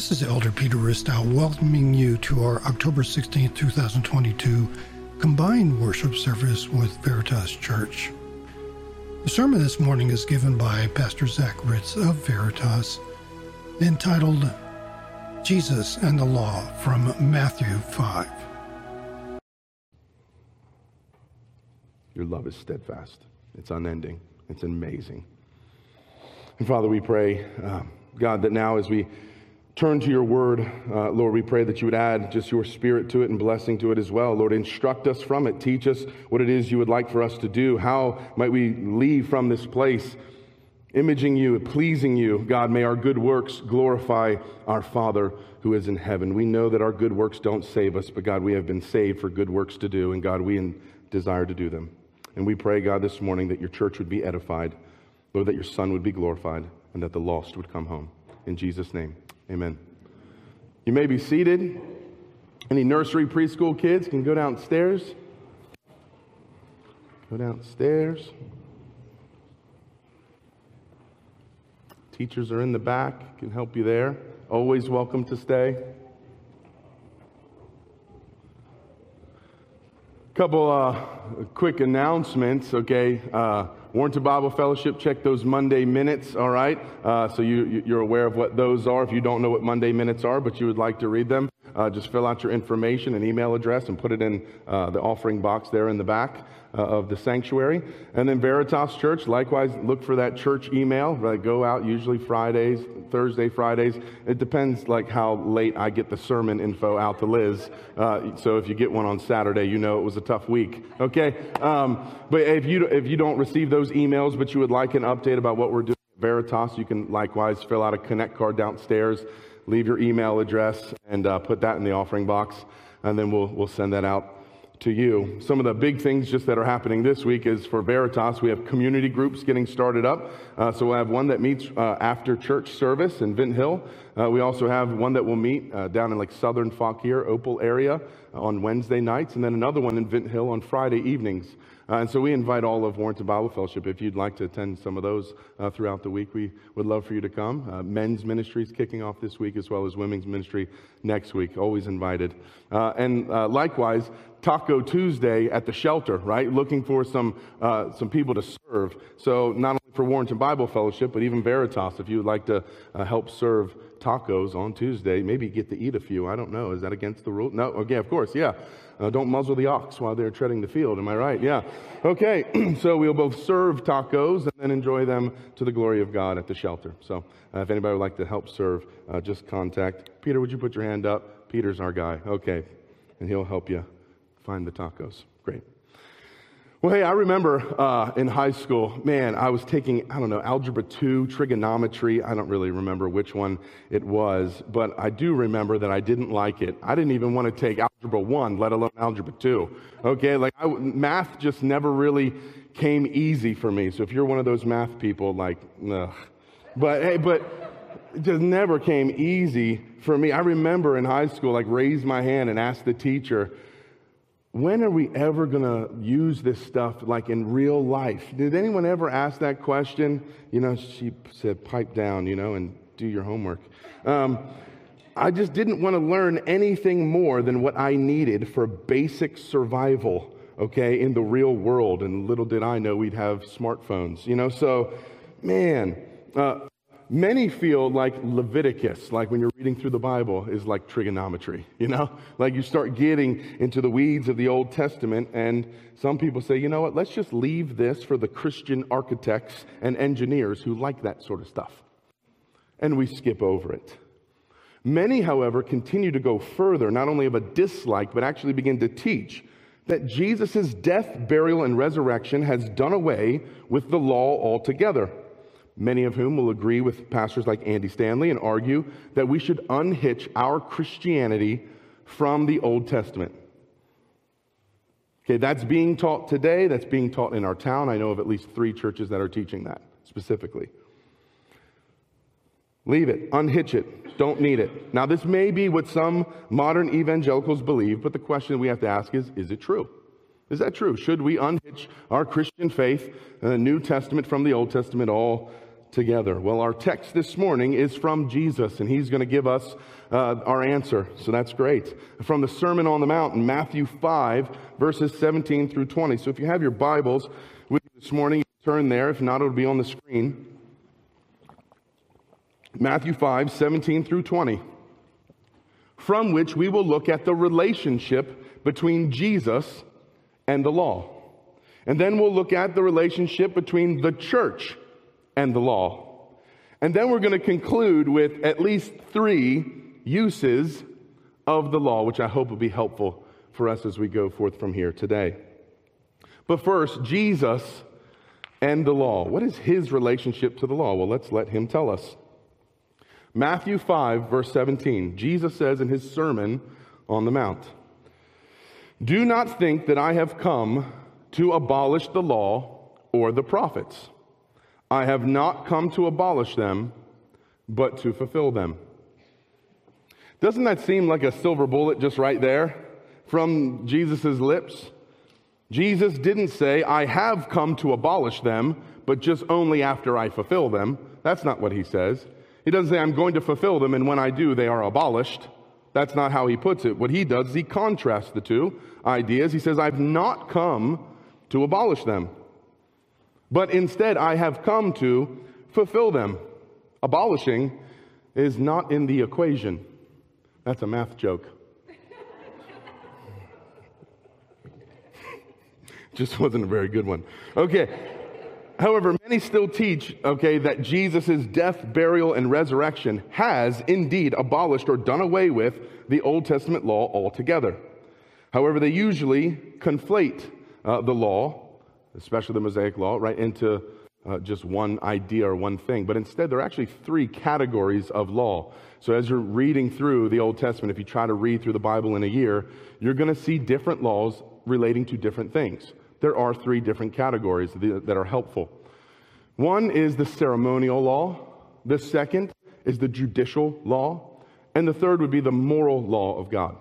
This is Elder Peter Ristow welcoming you to our October 16, 2022 combined worship service with Veritas Church. The sermon this morning is given by Pastor Zach Ritz of Veritas, entitled Jesus and the Law from Matthew 5. Your love is steadfast, it's unending, it's amazing. And Father, we pray, uh, God, that now as we turn to your word, uh, Lord, we pray that you would add just your spirit to it and blessing to it as well. Lord, instruct us from it. Teach us what it is you would like for us to do. How might we leave from this place imaging you, pleasing you? God, may our good works glorify our Father who is in heaven. We know that our good works don't save us, but God, we have been saved for good works to do, and God, we desire to do them. And we pray, God, this morning that your church would be edified, Lord, that your Son would be glorified, and that the lost would come home. In Jesus' name. Amen. You may be seated. Any nursery, preschool kids can go downstairs. Go downstairs. Teachers are in the back, can help you there. Always welcome to stay. A Couple uh, quick announcements, okay? Uh, Warrenton Bible Fellowship, check those Monday minutes, all right? Uh, so you, you're aware of what those are. If you don't know what Monday minutes are, but you would like to read them, uh, just fill out your information and email address and put it in uh, the offering box there in the back uh, of the sanctuary. And then Veritas Church, likewise, look for that church email. Right? Go out usually Fridays, Thursday, Fridays. It depends like how late I get the sermon info out to Liz. Uh, so if you get one on Saturday, you know it was a tough week. Okay, um, but if you if you don't receive those emails, but you would like an update about what we're doing. At Veritas, you can likewise fill out a connect card downstairs, leave your email address, and uh, put that in the offering box, and then we'll, we'll send that out to you. Some of the big things just that are happening this week is for Veritas, we have community groups getting started up. Uh, so we'll have one that meets uh, after church service in Vint Hill. Uh, we also have one that will meet uh, down in like southern Fauquier, Opal area on Wednesday nights, and then another one in Vint Hill on Friday evenings. Uh, and so we invite all of Warrenton Bible Fellowship, if you'd like to attend some of those uh, throughout the week, we would love for you to come. Uh, men's ministry is kicking off this week, as well as women's ministry next week. Always invited. Uh, and uh, likewise, Taco Tuesday at the shelter, right? Looking for some, uh, some people to serve. So not only for Warrenton Bible Fellowship, but even Veritas, if you would like to help serve tacos on Tuesday, maybe get to eat a few. I don't know. Is that against the rule? No. Okay, of course. Yeah. Uh, don't muzzle the ox while they're treading the field. Am I right? Yeah. Okay. so we'll both serve tacos and then enjoy them to the glory of God at the shelter. So uh, if anybody would like to help serve, uh, just contact Peter. Would you put your hand up? Peter's our guy. Okay. And he'll help you find the tacos. Great. Well, hey, I remember uh, in high school, man, I was taking, I don't know, Algebra 2, trigonometry. I don't really remember which one it was, but I do remember that I didn't like it. I didn't even want to take Algebra 1, let alone Algebra 2. Okay, like I, math just never really came easy for me. So if you're one of those math people, like, ugh. But hey, but it just never came easy for me. I remember in high school, like, raise my hand and ask the teacher, when are we ever going to use this stuff like in real life? Did anyone ever ask that question? You know, she said, pipe down, you know, and do your homework. Um, I just didn't want to learn anything more than what I needed for basic survival, okay, in the real world. And little did I know we'd have smartphones, you know, so man, uh, Many feel like Leviticus, like when you're reading through the Bible, is like trigonometry, you know? Like you start getting into the weeds of the Old Testament, and some people say, you know what, let's just leave this for the Christian architects and engineers who like that sort of stuff. And we skip over it. Many, however, continue to go further, not only of a dislike, but actually begin to teach that Jesus' death, burial, and resurrection has done away with the law altogether many of whom will agree with pastors like Andy Stanley and argue that we should unhitch our Christianity from the Old Testament. Okay, that's being taught today. That's being taught in our town. I know of at least three churches that are teaching that specifically. Leave it, unhitch it, don't need it. Now, this may be what some modern evangelicals believe, but the question we have to ask is is it true? Is that true? Should we unhitch our Christian faith, the New Testament from the Old Testament all together? Well, our text this morning is from Jesus, and he's going to give us uh, our answer. So that's great. From the Sermon on the Mount in Matthew 5, verses 17 through 20. So if you have your Bibles with you this morning, turn there. If not, it'll be on the screen. Matthew 5, 17 through 20. From which we will look at the relationship between Jesus and the law. And then we'll look at the relationship between the church and the law. And then we're going to conclude with at least three uses of the law, which I hope will be helpful for us as we go forth from here today. But first, Jesus and the law. What is his relationship to the law? Well, let's let him tell us. Matthew 5, verse 17, Jesus says in his Sermon on the Mount, Do not think that I have come to abolish the law or the prophets. I have not come to abolish them, but to fulfill them. Doesn't that seem like a silver bullet just right there from Jesus' lips? Jesus didn't say, I have come to abolish them, but just only after I fulfill them. That's not what he says. He doesn't say, I'm going to fulfill them, and when I do, they are abolished. That's not how he puts it. What he does is he contrasts the two ideas. He says, I've not come to abolish them, but instead I have come to fulfill them. Abolishing is not in the equation. That's a math joke. Just wasn't a very good one. Okay. However, many still teach, okay, that Jesus' death, burial, and resurrection has indeed abolished or done away with the Old Testament law altogether. However, they usually conflate uh, the law, especially the Mosaic law, right, into uh, just one idea or one thing. But instead, there are actually three categories of law. So as you're reading through the Old Testament, if you try to read through the Bible in a year, you're going to see different laws relating to different things there are three different categories that are helpful. One is the ceremonial law, the second is the judicial law, and the third would be the moral law of God.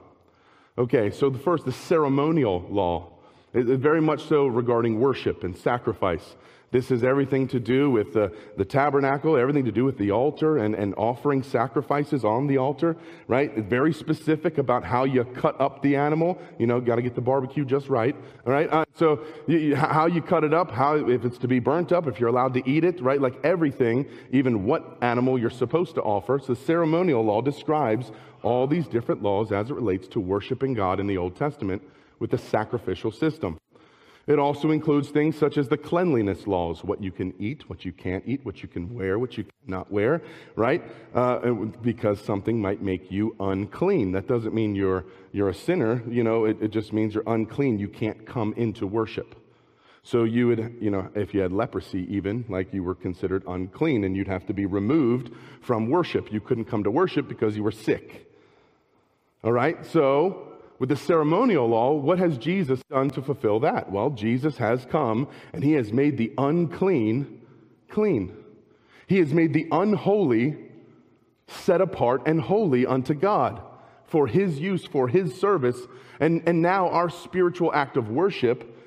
Okay, so the first, the ceremonial law, very much so regarding worship and sacrifice. This is everything to do with the, the tabernacle, everything to do with the altar and, and offering sacrifices on the altar, right? Very specific about how you cut up the animal. You know, got to get the barbecue just right, all right? Uh, so you, you, how you cut it up, how if it's to be burnt up, if you're allowed to eat it, right? Like everything, even what animal you're supposed to offer. So ceremonial law describes all these different laws as it relates to worshiping God in the Old Testament with the sacrificial system. It also includes things such as the cleanliness laws what you can eat, what you can't eat, what you can wear, what you cannot wear, right? Uh, because something might make you unclean. That doesn't mean you're, you're a sinner, you know, it, it just means you're unclean. You can't come into worship. So you would, you know, if you had leprosy, even, like you were considered unclean and you'd have to be removed from worship. You couldn't come to worship because you were sick. All right? So with the ceremonial law, what has Jesus done to fulfill that? Well, Jesus has come and he has made the unclean clean. He has made the unholy set apart and holy unto God for his use, for his service. And, and now our spiritual act of worship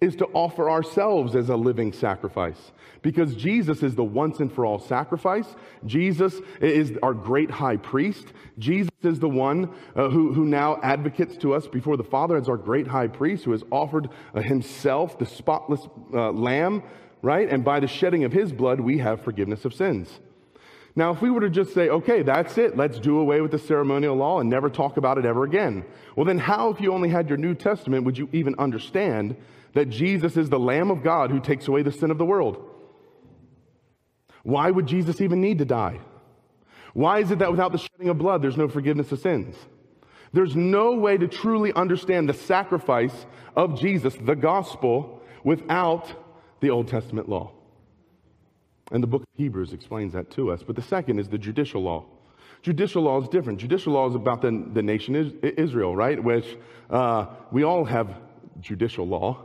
is to offer ourselves as a living sacrifice. Because Jesus is the once and for all sacrifice. Jesus is our great high priest. Jesus is the one uh, who, who now advocates to us before the Father as our great high priest, who has offered uh, himself, the spotless uh, lamb, right? And by the shedding of his blood, we have forgiveness of sins. Now, if we were to just say, okay, that's it, let's do away with the ceremonial law and never talk about it ever again, well, then how, if you only had your New Testament, would you even understand that Jesus is the Lamb of God who takes away the sin of the world? Why would Jesus even need to die? Why is it that without the shedding of blood, there's no forgiveness of sins? There's no way to truly understand the sacrifice of Jesus, the gospel, without the Old Testament law. And the book of Hebrews explains that to us. But the second is the judicial law. Judicial law is different. Judicial law is about the, the nation Israel, right? Which uh, we all have judicial law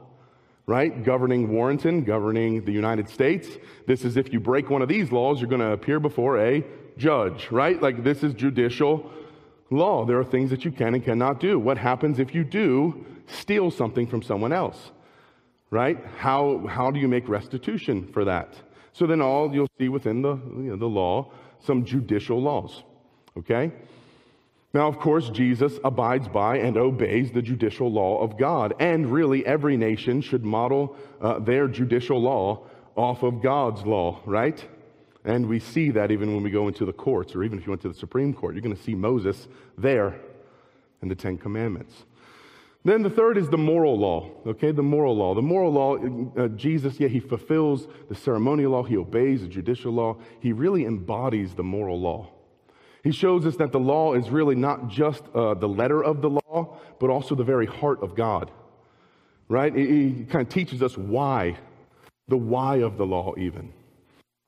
right? Governing Warrenton, governing the United States. This is if you break one of these laws, you're going to appear before a judge, right? Like this is judicial law. There are things that you can and cannot do. What happens if you do steal something from someone else, right? How, how do you make restitution for that? So then all you'll see within the, you know, the law some judicial laws. Okay? Now, of course, Jesus abides by and obeys the judicial law of God. And really, every nation should model uh, their judicial law off of God's law, right? And we see that even when we go into the courts, or even if you went to the Supreme Court, you're going to see Moses there in the Ten Commandments. Then the third is the moral law, okay? The moral law. The moral law, uh, Jesus, yeah, he fulfills the ceremonial law, he obeys the judicial law, he really embodies the moral law. He shows us that the law is really not just uh, the letter of the law, but also the very heart of God, right? He, he kind of teaches us why, the why of the law, even.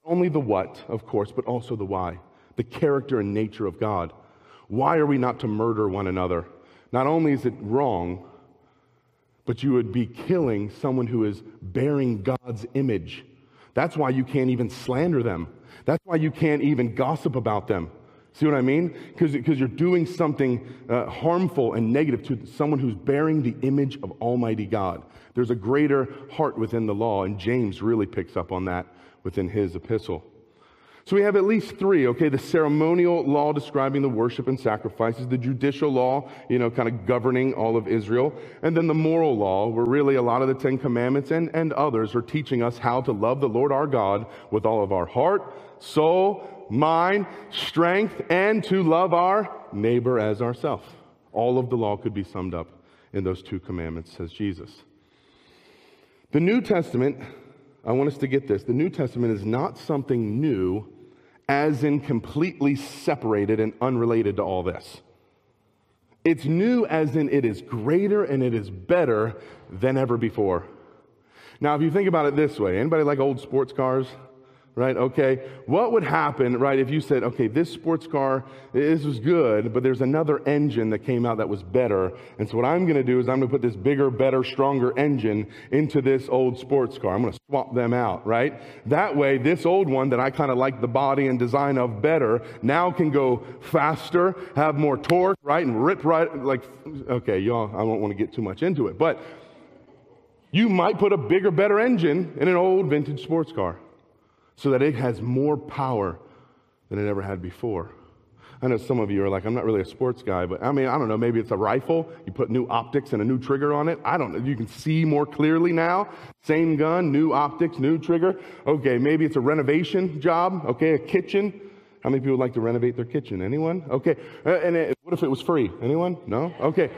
Not Only the what, of course, but also the why, the character and nature of God. Why are we not to murder one another? Not only is it wrong, but you would be killing someone who is bearing God's image. That's why you can't even slander them. That's why you can't even gossip about them. See what I mean? Because you're doing something uh, harmful and negative to someone who's bearing the image of Almighty God. There's a greater heart within the law, and James really picks up on that within his epistle. So we have at least three, okay? The ceremonial law describing the worship and sacrifices, the judicial law, you know, kind of governing all of Israel, and then the moral law, where really a lot of the Ten Commandments and, and others are teaching us how to love the Lord our God with all of our heart, soul, mind, strength, and to love our neighbor as ourself. All of the law could be summed up in those two commandments, says Jesus. The New Testament, I want us to get this. The New Testament is not something new as in completely separated and unrelated to all this. It's new as in it is greater and it is better than ever before. Now, if you think about it this way, anybody like old sports cars? Right? Okay. What would happen, right, if you said, okay, this sports car, this was good, but there's another engine that came out that was better. And so what I'm going to do is I'm going to put this bigger, better, stronger engine into this old sports car. I'm going to swap them out, right? That way, this old one that I kind of like the body and design of better now can go faster, have more torque, right? And rip right, like, okay, y'all, I don't want to get too much into it, but you might put a bigger, better engine in an old vintage sports car so that it has more power than it ever had before. I know some of you are like, I'm not really a sports guy, but I mean, I don't know, maybe it's a rifle. You put new optics and a new trigger on it. I don't know. You can see more clearly now. Same gun, new optics, new trigger. Okay, maybe it's a renovation job. Okay, a kitchen. How many people like to renovate their kitchen? Anyone? Okay. Uh, and it, what if it was free? Anyone? No? Okay.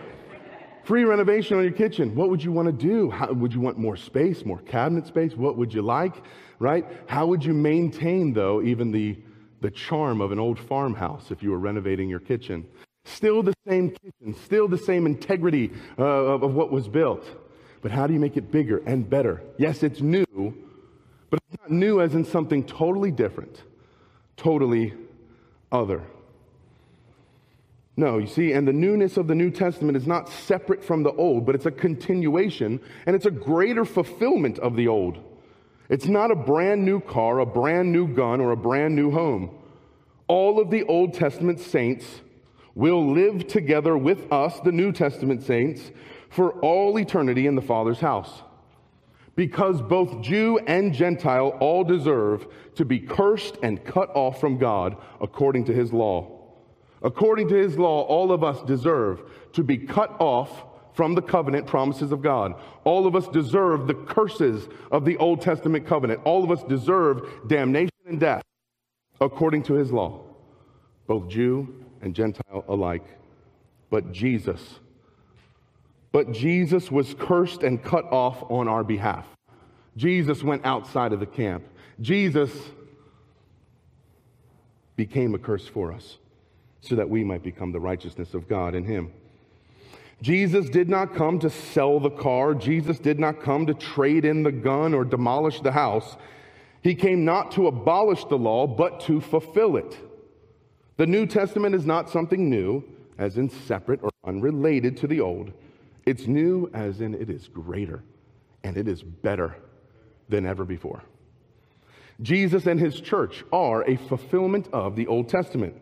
Free renovation on your kitchen. What would you want to do? How, would you want more space, more cabinet space? What would you like? right? How would you maintain, though, even the, the charm of an old farmhouse if you were renovating your kitchen? Still the same kitchen, still the same integrity uh, of, of what was built. But how do you make it bigger and better? Yes, it's new, but it's not new as in something totally different, totally other. No, you see, and the newness of the New Testament is not separate from the old, but it's a continuation and it's a greater fulfillment of the old. It's not a brand new car, a brand new gun, or a brand new home. All of the Old Testament saints will live together with us, the New Testament saints, for all eternity in the Father's house. Because both Jew and Gentile all deserve to be cursed and cut off from God according to his law. According to his law, all of us deserve to be cut off from the covenant promises of God. All of us deserve the curses of the Old Testament covenant. All of us deserve damnation and death according to his law, both Jew and Gentile alike. But Jesus, but Jesus was cursed and cut off on our behalf. Jesus went outside of the camp. Jesus became a curse for us so that we might become the righteousness of God in him. Jesus did not come to sell the car. Jesus did not come to trade in the gun or demolish the house. He came not to abolish the law, but to fulfill it. The New Testament is not something new, as in separate or unrelated to the Old. It's new, as in it is greater and it is better than ever before. Jesus and his church are a fulfillment of the Old Testament.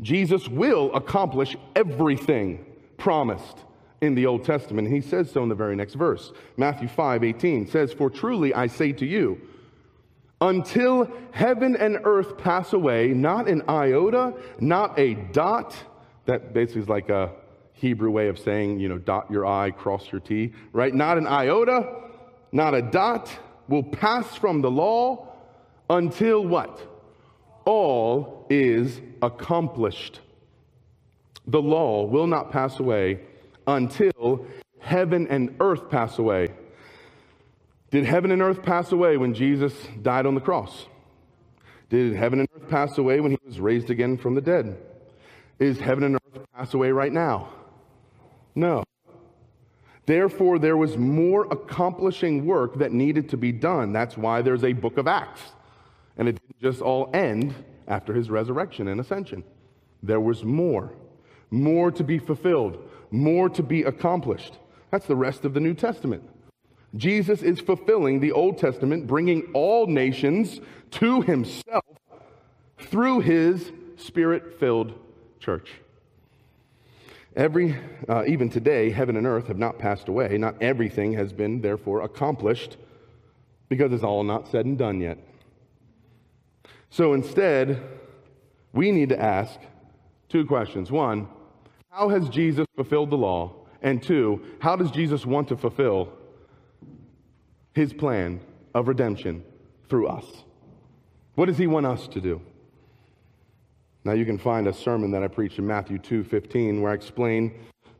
Jesus will accomplish everything promised in the Old Testament. He says so in the very next verse. Matthew 5 18 says, For truly I say to you, until heaven and earth pass away, not an iota, not a dot. That basically is like a Hebrew way of saying, you know, dot your I, cross your T, right? Not an iota, not a dot will pass from the law until what? All is accomplished. The law will not pass away until heaven and earth pass away. Did heaven and earth pass away when Jesus died on the cross? Did heaven and earth pass away when he was raised again from the dead? Is heaven and earth pass away right now? No. Therefore, there was more accomplishing work that needed to be done. That's why there's a book of Acts. And it didn't just all end after his resurrection and ascension. There was more, more to be fulfilled, more to be accomplished. That's the rest of the New Testament. Jesus is fulfilling the Old Testament, bringing all nations to himself through his spirit filled church. Every, uh, even today, heaven and earth have not passed away. Not everything has been, therefore, accomplished because it's all not said and done yet. So instead, we need to ask two questions. One, how has Jesus fulfilled the law? And two, how does Jesus want to fulfill his plan of redemption through us? What does he want us to do? Now you can find a sermon that I preached in Matthew 2:15 where I explain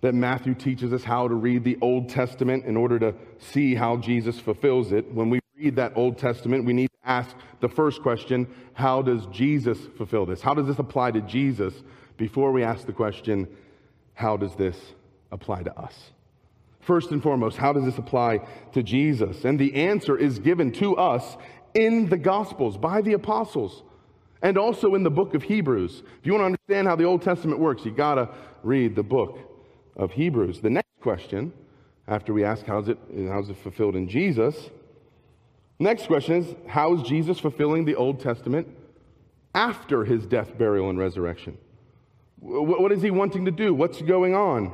that Matthew teaches us how to read the Old Testament in order to see how Jesus fulfills it. When we read that Old Testament, we need to ask the first question, how does Jesus fulfill this? How does this apply to Jesus before we ask the question, how does this apply to us? First and foremost, how does this apply to Jesus? And the answer is given to us in the Gospels by the apostles and also in the book of Hebrews. If you want to understand how the Old Testament works, you got to read the book of Hebrews. The next question, after we ask how's it, how's it fulfilled in Jesus, next question is how is Jesus fulfilling the Old Testament after his death, burial, and resurrection? What is he wanting to do? What's going on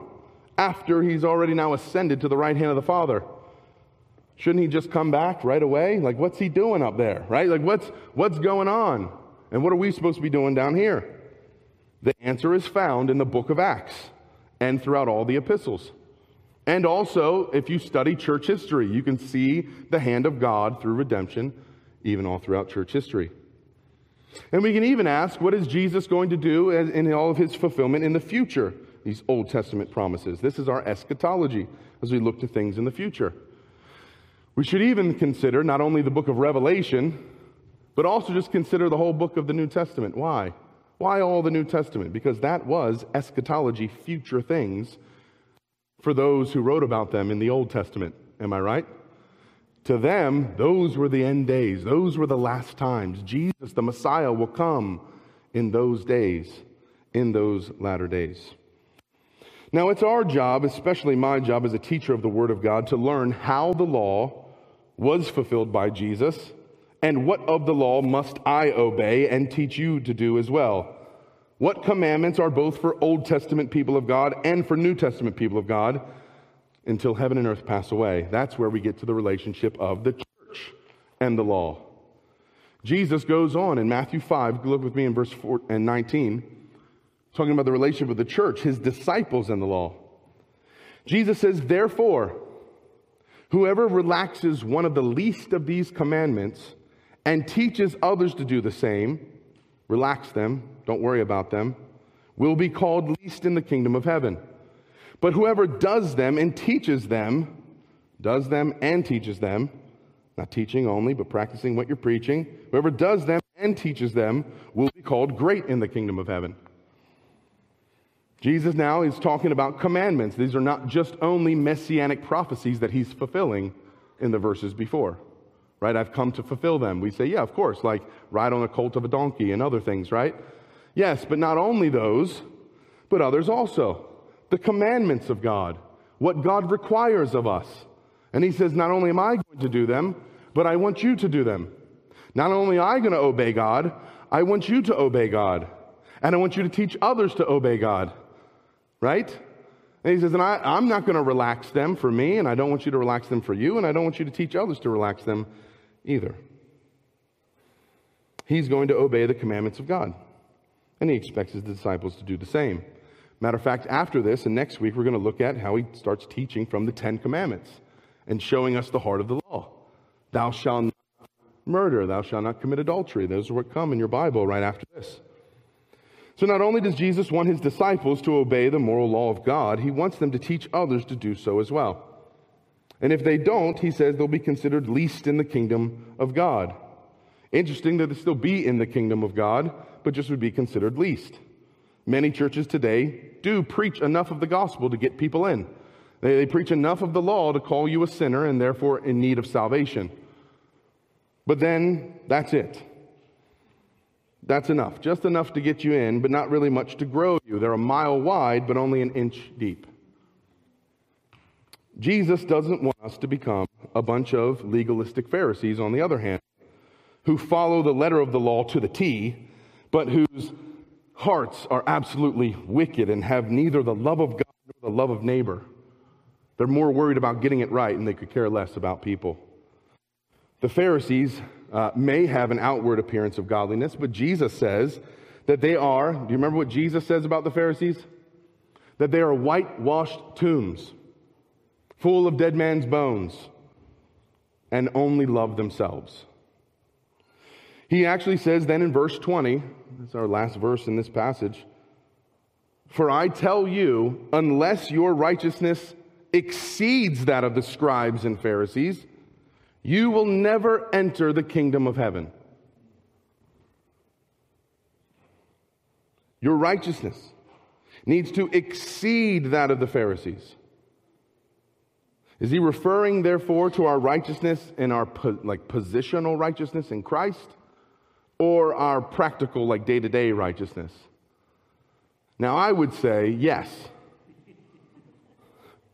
after he's already now ascended to the right hand of the Father? Shouldn't he just come back right away? Like, what's he doing up there, right? Like, what's, what's going on? And what are we supposed to be doing down here? The answer is found in the book of Acts and throughout all the epistles. And also, if you study church history, you can see the hand of God through redemption, even all throughout church history. And we can even ask, what is Jesus going to do in all of his fulfillment in the future? These Old Testament promises. This is our eschatology as we look to things in the future. We should even consider not only the book of Revelation, but also just consider the whole book of the New Testament. Why? Why all the New Testament? Because that was eschatology, future things, for those who wrote about them in the Old Testament. Am I right? To them, those were the end days. Those were the last times. Jesus, the Messiah, will come in those days, in those latter days. Now, it's our job, especially my job as a teacher of the Word of God, to learn how the law was fulfilled by Jesus and what of the law must I obey and teach you to do as well? What commandments are both for Old Testament people of God and for New Testament people of God until heaven and earth pass away? That's where we get to the relationship of the church and the law. Jesus goes on in Matthew 5, look with me in verse 4 and 19, talking about the relationship of the church, his disciples and the law. Jesus says, Therefore, whoever relaxes one of the least of these commandments and teaches others to do the same, relax them, don't worry about them, will be called least in the kingdom of heaven. But whoever does them and teaches them, does them and teaches them, not teaching only, but practicing what you're preaching, whoever does them and teaches them will be called great in the kingdom of heaven. Jesus now is talking about commandments. These are not just only messianic prophecies that he's fulfilling in the verses before right? I've come to fulfill them. We say, yeah, of course, like ride on a colt of a donkey and other things, right? Yes, but not only those, but others also. The commandments of God, what God requires of us. And he says, not only am I going to do them, but I want you to do them. Not only am I going to obey God, I want you to obey God. And I want you to teach others to obey God. Right? And he says, and I, I'm not going to relax them for me, and I don't want you to relax them for you, and I don't want you to teach others to relax them either. he's going to obey the commandments of God. And he expects his disciples to do the same. Matter of fact, after this and next week, we're going to look at how he starts teaching from the Ten Commandments and showing us the heart of the law. Thou shalt not murder, thou shalt not commit adultery. Those are what come in your Bible right after this. So, not only does Jesus want his disciples to obey the moral law of God, he wants them to teach others to do so as well. And if they don't, he says they'll be considered least in the kingdom of God. Interesting that they still be in the kingdom of God, but just would be considered least. Many churches today do preach enough of the gospel to get people in. They, they preach enough of the law to call you a sinner and therefore in need of salvation. But then that's it. That's enough. Just enough to get you in, but not really much to grow you. They're a mile wide, but only an inch deep. Jesus doesn't want us to become a bunch of legalistic Pharisees, on the other hand, who follow the letter of the law to the T, but whose hearts are absolutely wicked and have neither the love of God nor the love of neighbor. They're more worried about getting it right and they could care less about people. The Pharisees uh, may have an outward appearance of godliness, but Jesus says that they are, do you remember what Jesus says about the Pharisees? That they are whitewashed tombs, full of dead man's bones, and only love themselves. He actually says then in verse 20, that's our last verse in this passage, For I tell you, unless your righteousness exceeds that of the scribes and Pharisees, you will never enter the kingdom of heaven. Your righteousness needs to exceed that of the Pharisees. Is he referring, therefore, to our righteousness and our po- like positional righteousness in Christ, or our practical, like day to day righteousness? Now, I would say yes.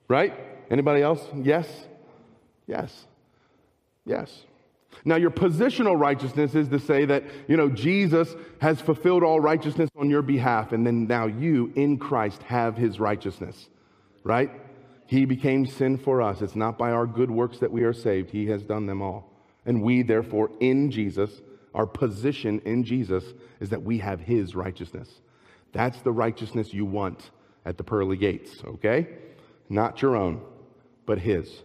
Right? Anybody else? Yes? Yes. Yes. Now, your positional righteousness is to say that, you know, Jesus has fulfilled all righteousness on your behalf, and then now you, in Christ, have his righteousness, right? He became sin for us. It's not by our good works that we are saved, he has done them all. And we, therefore, in Jesus, our position in Jesus is that we have his righteousness. That's the righteousness you want at the pearly gates, okay? Not your own, but his.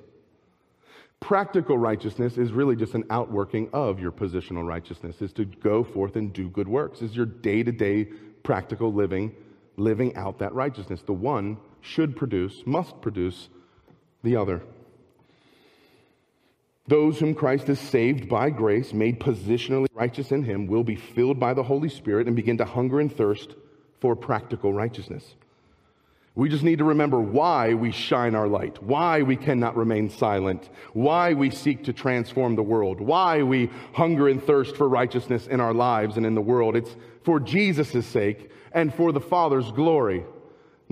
Practical righteousness is really just an outworking of your positional righteousness, is to go forth and do good works, is your day to day practical living, living out that righteousness. The one should produce, must produce the other. Those whom Christ has saved by grace, made positionally righteous in him, will be filled by the Holy Spirit and begin to hunger and thirst for practical righteousness. We just need to remember why we shine our light, why we cannot remain silent, why we seek to transform the world, why we hunger and thirst for righteousness in our lives and in the world. It's for Jesus' sake and for the Father's glory,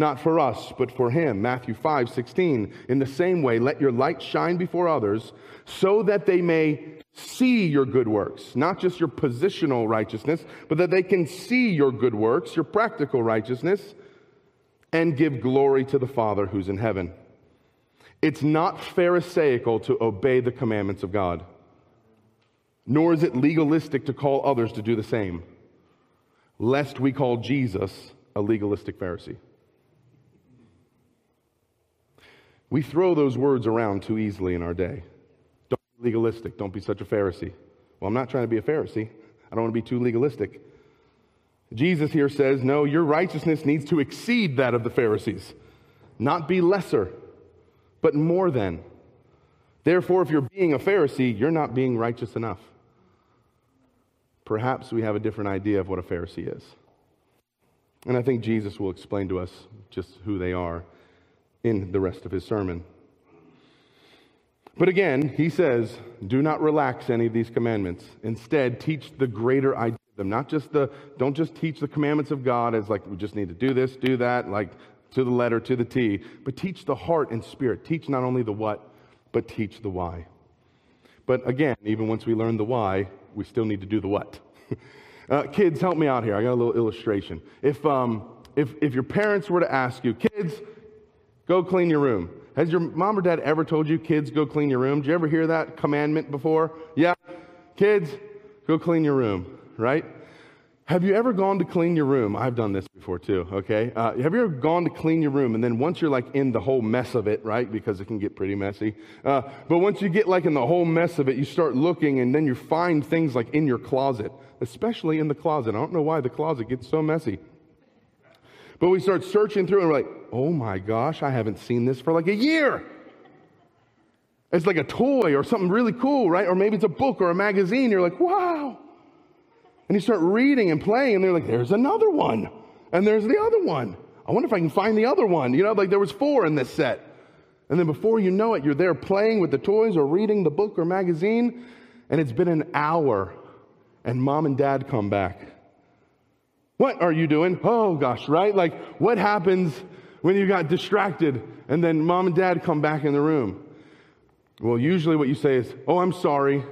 not for us, but for Him. Matthew 5 16. In the same way, let your light shine before others so that they may see your good works, not just your positional righteousness, but that they can see your good works, your practical righteousness and give glory to the Father who's in heaven. It's not Pharisaical to obey the commandments of God, nor is it legalistic to call others to do the same, lest we call Jesus a legalistic Pharisee. We throw those words around too easily in our day. Don't be legalistic. Don't be such a Pharisee. Well, I'm not trying to be a Pharisee. I don't want to be too legalistic. Jesus here says, no, your righteousness needs to exceed that of the Pharisees, not be lesser, but more than. Therefore, if you're being a Pharisee, you're not being righteous enough. Perhaps we have a different idea of what a Pharisee is. And I think Jesus will explain to us just who they are in the rest of his sermon. But again, he says, do not relax any of these commandments. Instead, teach the greater idea of them. Not just the, don't just teach the commandments of God as like we just need to do this, do that, like to the letter, to the T, but teach the heart and spirit. Teach not only the what, but teach the why. But again, even once we learn the why, we still need to do the what. uh, kids, help me out here. I got a little illustration. If, um, if, if your parents were to ask you, kids, go clean your room. Has your mom or dad ever told you, kids, go clean your room? Did you ever hear that commandment before? Yeah. Kids, go clean your room right? Have you ever gone to clean your room? I've done this before too, okay? Uh, have you ever gone to clean your room and then once you're like in the whole mess of it, right? Because it can get pretty messy. Uh, but once you get like in the whole mess of it, you start looking and then you find things like in your closet, especially in the closet. I don't know why the closet gets so messy. But we start searching through and we're like, oh my gosh, I haven't seen this for like a year. It's like a toy or something really cool, right? Or maybe it's a book or a magazine. You're like, wow. And you start reading and playing, and they're like, there's another one. And there's the other one. I wonder if I can find the other one. You know, like there was four in this set. And then before you know it, you're there playing with the toys or reading the book or magazine, and it's been an hour, and mom and dad come back. What are you doing? Oh gosh, right? Like, what happens when you got distracted and then mom and dad come back in the room? Well, usually what you say is, Oh, I'm sorry.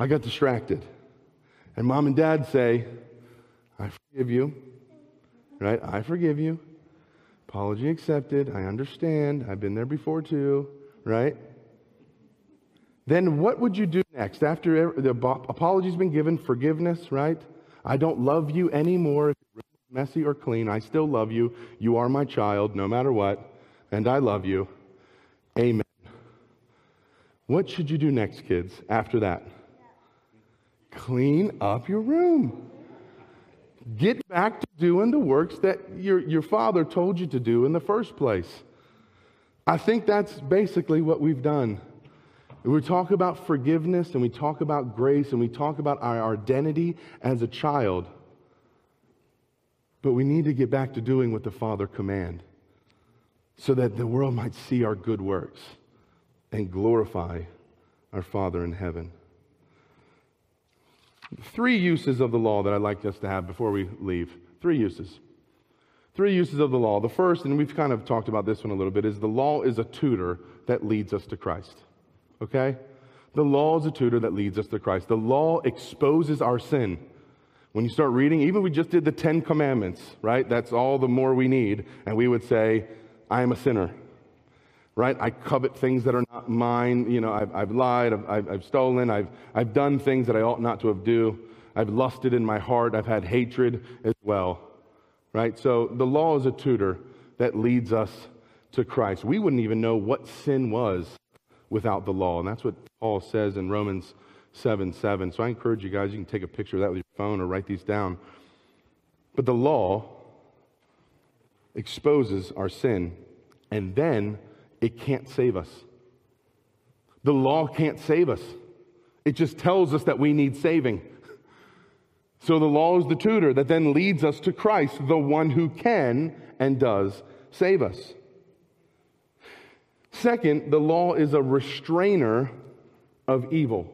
I got distracted. And mom and dad say, I forgive you, right? I forgive you. Apology accepted. I understand. I've been there before too, right? Then what would you do next? After the apology's been given, forgiveness, right? I don't love you anymore. If messy or clean, I still love you. You are my child, no matter what, and I love you. Amen. What should you do next, kids, after that? Clean up your room. Get back to doing the works that your, your father told you to do in the first place. I think that's basically what we've done. We talk about forgiveness and we talk about grace and we talk about our identity as a child. But we need to get back to doing what the Father command so that the world might see our good works and glorify our Father in heaven. Three uses of the law that I'd like us to have before we leave. Three uses. Three uses of the law. The first, and we've kind of talked about this one a little bit, is the law is a tutor that leads us to Christ. Okay? The law is a tutor that leads us to Christ. The law exposes our sin. When you start reading, even we just did the Ten Commandments, right? That's all the more we need. And we would say, I am a sinner right? I covet things that are not mine. You know, I've, I've lied, I've, I've, stolen, I've, I've done things that I ought not to have do. I've lusted in my heart. I've had hatred as well, right? So the law is a tutor that leads us to Christ. We wouldn't even know what sin was without the law. And that's what Paul says in Romans 7 7. So I encourage you guys, you can take a picture of that with your phone or write these down. But the law exposes our sin and then it can't save us. The law can't save us. It just tells us that we need saving. So the law is the tutor that then leads us to Christ, the one who can and does save us. Second, the law is a restrainer of evil.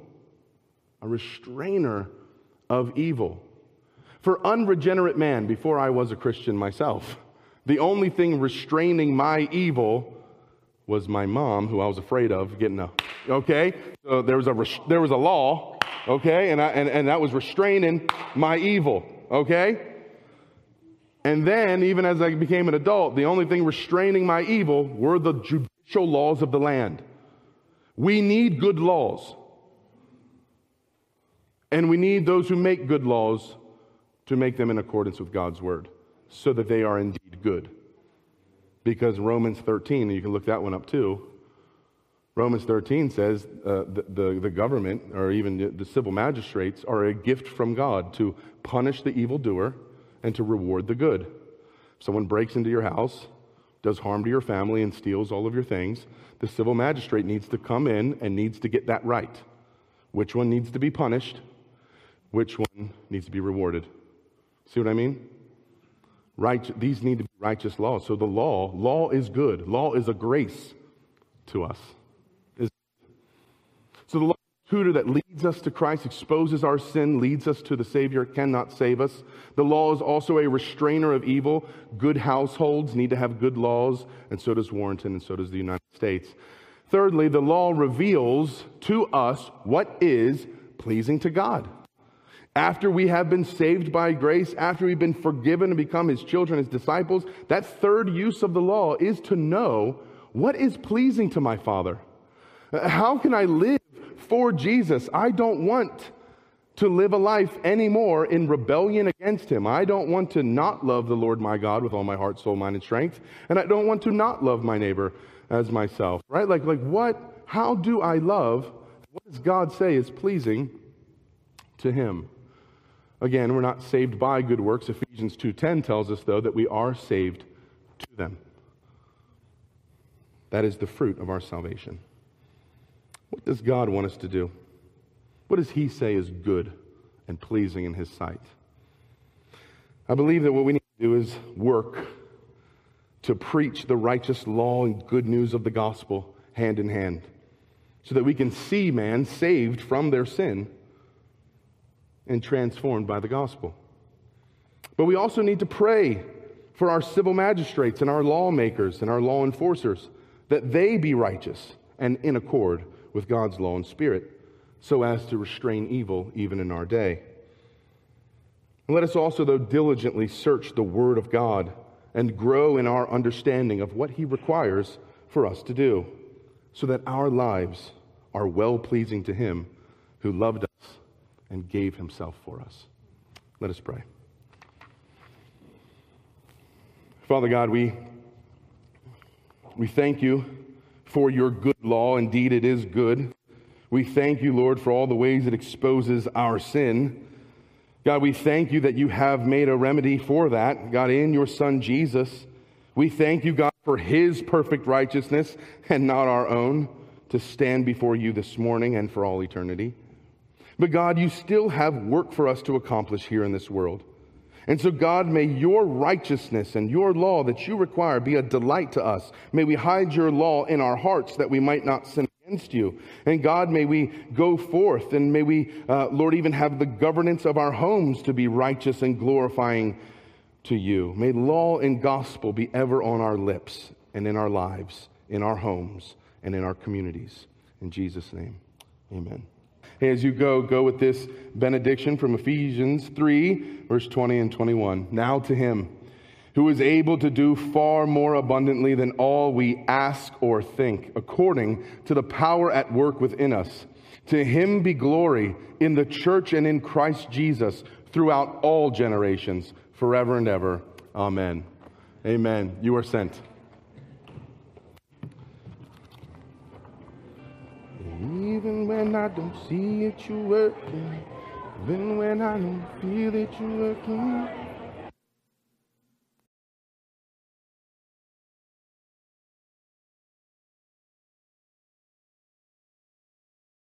A restrainer of evil. For unregenerate man, before I was a Christian myself, the only thing restraining my evil was my mom, who I was afraid of getting a, okay? So there was a, there was a law, okay? And, I, and, and that was restraining my evil, okay? And then, even as I became an adult, the only thing restraining my evil were the judicial laws of the land. We need good laws. And we need those who make good laws to make them in accordance with God's word so that they are indeed good because Romans 13, and you can look that one up too. Romans 13 says uh, the, the, the, government, or even the, the civil magistrates, are a gift from God to punish the evildoer and to reward the good. If someone breaks into your house, does harm to your family, and steals all of your things, the civil magistrate needs to come in and needs to get that right. Which one needs to be punished? Which one needs to be rewarded? See what I mean? Right, these need to be righteous laws. So the law, law is good. Law is a grace to us. So the law tutor that leads us to Christ, exposes our sin, leads us to the Savior, cannot save us. The law is also a restrainer of evil. Good households need to have good laws, and so does Warrenton, and so does the United States. Thirdly, the law reveals to us what is pleasing to God after we have been saved by grace, after we've been forgiven and become his children, his disciples, that third use of the law is to know what is pleasing to my Father. How can I live for Jesus? I don't want to live a life anymore in rebellion against him. I don't want to not love the Lord my God with all my heart, soul, mind, and strength, and I don't want to not love my neighbor as myself, right? Like, like what, how do I love? What does God say is pleasing to him? Again, we're not saved by good works. Ephesians 2:10 tells us though that we are saved to them. That is the fruit of our salvation. What does God want us to do? What does He say is good and pleasing in His sight? I believe that what we need to do is work to preach the righteous law and good news of the gospel hand in hand so that we can see man saved from their sin and transformed by the gospel. But we also need to pray for our civil magistrates and our lawmakers and our law enforcers that they be righteous and in accord with God's law and spirit so as to restrain evil even in our day. And let us also, though, diligently search the Word of God and grow in our understanding of what He requires for us to do, so that our lives are well pleasing to Him who loved us and gave Himself for us. Let us pray. Father God, we, we thank you for your good law. Indeed, it is good. We thank you, Lord, for all the ways it exposes our sin. God, we thank you that you have made a remedy for that. God, in your Son Jesus, we thank you, God, for his perfect righteousness and not our own to stand before you this morning and for all eternity. But God, you still have work for us to accomplish here in this world. And so, God, may your righteousness and your law that you require be a delight to us. May we hide your law in our hearts that we might not sin against you. And God, may we go forth and may we, uh, Lord, even have the governance of our homes to be righteous and glorifying to you. May law and gospel be ever on our lips and in our lives, in our homes, and in our communities. In Jesus' name, amen. Hey, as you go, go with this benediction from Ephesians 3, verse 20 and 21. Now to him who is able to do far more abundantly than all we ask or think, according to the power at work within us. To him be glory in the church and in Christ Jesus throughout all generations, forever and ever. Amen. Amen. You are sent. Even when I don't see it, you're working. Even when I don't feel it, you're working.